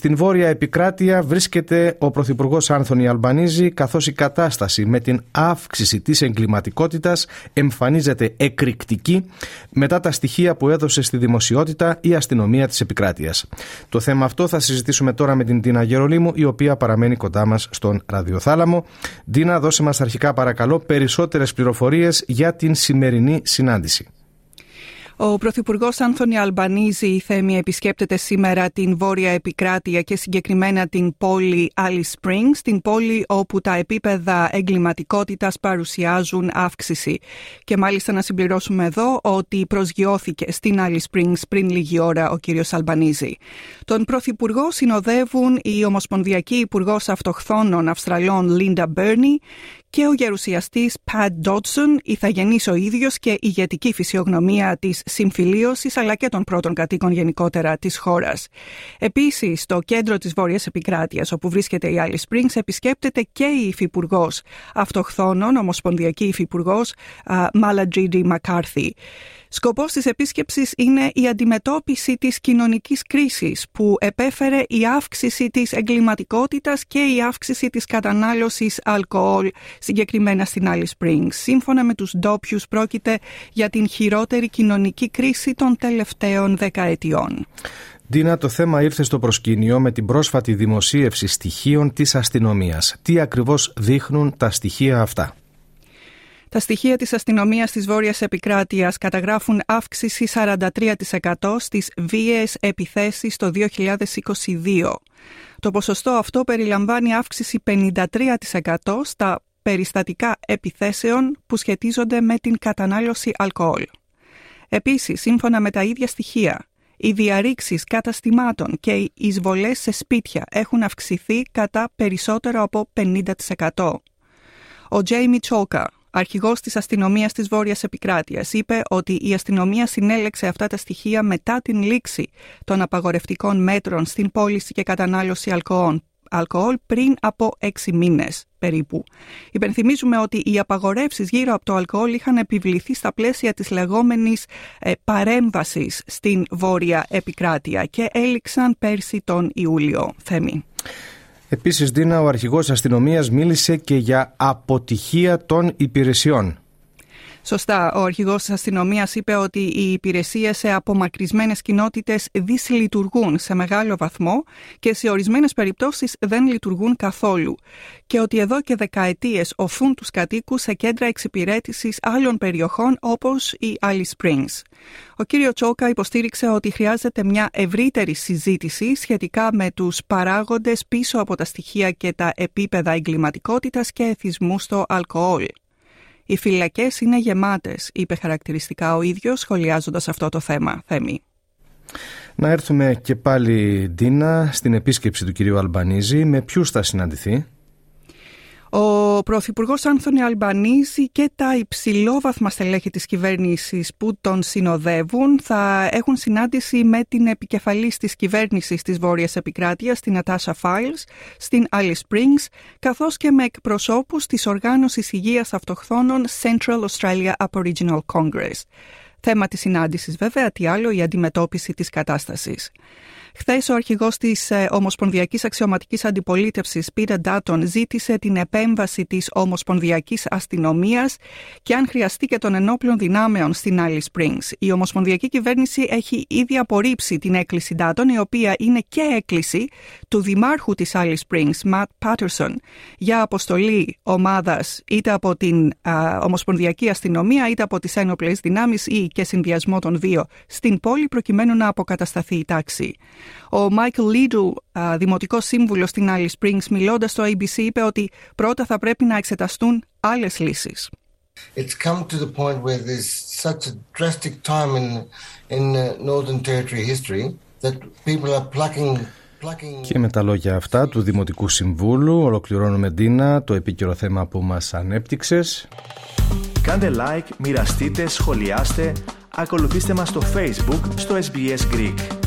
Στην βόρεια επικράτεια βρίσκεται ο Πρωθυπουργός Άνθονη Αλμπανίζη, καθώς η κατάσταση με την αύξηση της εγκληματικότητας εμφανίζεται εκρηκτική μετά τα στοιχεία που έδωσε στη δημοσιότητα η αστυνομία της επικράτειας. Το θέμα αυτό θα συζητήσουμε τώρα με την Τίνα Γερολίμου, η οποία παραμένει κοντά μας στον ραδιοθάλαμο. Τίνα, δώσε μας αρχικά παρακαλώ περισσότερες πληροφορίες για την σημερινή συνάντηση. Ο Πρωθυπουργός Άνθονι Αλμπανίζη η Θέμη επισκέπτεται σήμερα την βόρεια επικράτεια και συγκεκριμένα την πόλη Alice Springs, την πόλη όπου τα επίπεδα εγκληματικότητας παρουσιάζουν αύξηση. Και μάλιστα να συμπληρώσουμε εδώ ότι προσγειώθηκε στην Alice Springs πριν λίγη ώρα ο κύριος Αλμπανίζη. Τον Πρωθυπουργό συνοδεύουν η Ομοσπονδιακή Υπουργός Αυτοχθόνων Αυστραλών Λίντα Μπέρνι και ο γερουσιαστής Πατ Ντότσον, ηθαγενής ο ίδιος και ηγετική φυσιογνωμία της συμφιλίωσης αλλά και των πρώτων κατοίκων γενικότερα της χώρας. Επίσης, στο κέντρο της Βόρειας Επικράτειας όπου βρίσκεται η Alice Springs επισκέπτεται και η υφυπουργός αυτοχθόνων, ομοσπονδιακή υφυπουργός Μάλατζίντι Μακάρθι. Σκοπός της επίσκεψης είναι η αντιμετώπιση της κοινωνικής κρίσης που επέφερε η αύξηση της εγκληματικότητας και η αύξηση της κατανάλωσης αλκοόλ συγκεκριμένα στην Alice Springs. Σύμφωνα με τους ντόπιους πρόκειται για την χειρότερη κοινωνική κρίση των τελευταίων δεκαετιών. Δίνα, το θέμα ήρθε στο προσκήνιο με την πρόσφατη δημοσίευση στοιχείων της αστυνομίας. Τι ακριβώς δείχνουν τα στοιχεία αυτά; Τα στοιχεία της αστυνομίας της Βόρειας Επικράτειας καταγράφουν αύξηση 43% στις βίαιες επιθέσεις το 2022. Το ποσοστό αυτό περιλαμβάνει αύξηση 53% στα περιστατικά επιθέσεων που σχετίζονται με την κατανάλωση αλκοόλ. Επίσης, σύμφωνα με τα ίδια στοιχεία, οι διαρρήξεις καταστημάτων και οι εισβολές σε σπίτια έχουν αυξηθεί κατά περισσότερο από 50%. Ο Τζέιμι Τσόκα, αρχηγός της αστυνομίας της Βόρειας Επικράτειας, είπε ότι η αστυνομία συνέλεξε αυτά τα στοιχεία μετά την λήξη των απαγορευτικών μέτρων στην πώληση και κατανάλωση αλκοόλ, αλκοόλ πριν από έξι μήνες περίπου. Υπενθυμίζουμε ότι οι απαγορεύσεις γύρω από το αλκοόλ είχαν επιβληθεί στα πλαίσια της λεγόμενης ε, παρέμβασης στην Βόρεια Επικράτεια και έληξαν πέρσι τον Ιούλιο. Θέμη. Επίσης, Δίνα, ο αρχηγός αστυνομίας μίλησε και για αποτυχία των υπηρεσιών. Σωστά. Ο αρχηγός της αστυνομίας είπε ότι οι υπηρεσίες σε απομακρυσμένες κοινότητες δυσλειτουργούν σε μεγάλο βαθμό και σε ορισμένες περιπτώσεις δεν λειτουργούν καθόλου. Και ότι εδώ και δεκαετίες οθούν τους κατοίκους σε κέντρα εξυπηρέτησης άλλων περιοχών όπως η Alice Springs. Ο κύριος Τσόκα υποστήριξε ότι χρειάζεται μια ευρύτερη συζήτηση σχετικά με τους παράγοντες πίσω από τα στοιχεία και τα επίπεδα εγκληματικότητας και εθισμούς στο αλκοόλ. Οι φυλακές είναι γεμάτες, είπε χαρακτηριστικά ο ίδιος, σχολιάζοντας αυτό το θέμα. Θέμη. Να έρθουμε και πάλι, Ντίνα, στην επίσκεψη του κυρίου Αλμπανίζη. Με ποιους θα συναντηθεί; Ο Πρωθυπουργός Άνθονη Αλμπανίζη και τα υψηλόβαθμα στελέχη της κυβέρνησης που τον συνοδεύουν θα έχουν συνάντηση με την επικεφαλής της κυβέρνησης της Βόρειας Επικράτειας, την Ατάσα Files, στην Alice Springs, καθώς και με εκπροσώπους της Οργάνωσης Υγείας Αυτοχθόνων Central Australia Aboriginal Congress. Θέμα της συνάντησης βέβαια, τι άλλο, η αντιμετώπιση της κατάστασης. Χθες ο αρχηγός της ε, Ομοσπονδιακής Αξιωματικής Αντιπολίτευσης, Πίτερ Ντάτον, ζήτησε την επέμβαση της Ομοσπονδιακής Αστυνομίας και αν χρειαστεί και των ενόπλων δυνάμεων στην Alice Springs. Η Ομοσπονδιακή Κυβέρνηση έχει ήδη απορρίψει την έκκληση Ντάτον, η οποία είναι και έκκληση του Δημάρχου της Alice Springs, Matt Patterson, για αποστολή ομάδας είτε από την Ομοσπονδιακή Αστυνομία είτε από τις ένοπλες δυνάμεις ή και συνδυασμό των δύο στην πόλη προκειμένου να αποκατασταθεί η τάξη. Ο Μάικλ Λίντου, δημοτικός σύμβουλος στην Alice Springs, μιλώντας στο ABC, είπε ότι πρώτα θα πρέπει να εξεταστούν άλλες λύσεις. It's come to the point where there's such a drastic time in in Northern Territory history that people are plucking και με τα λόγια αυτά του Δημοτικού Συμβούλου ολοκληρώνουμε Ντίνα το επίκαιρο θέμα που μας ανέπτυξες. Κάντε like, μοιραστείτε, σχολιάστε, ακολουθήστε μας στο Facebook στο SBS Greek.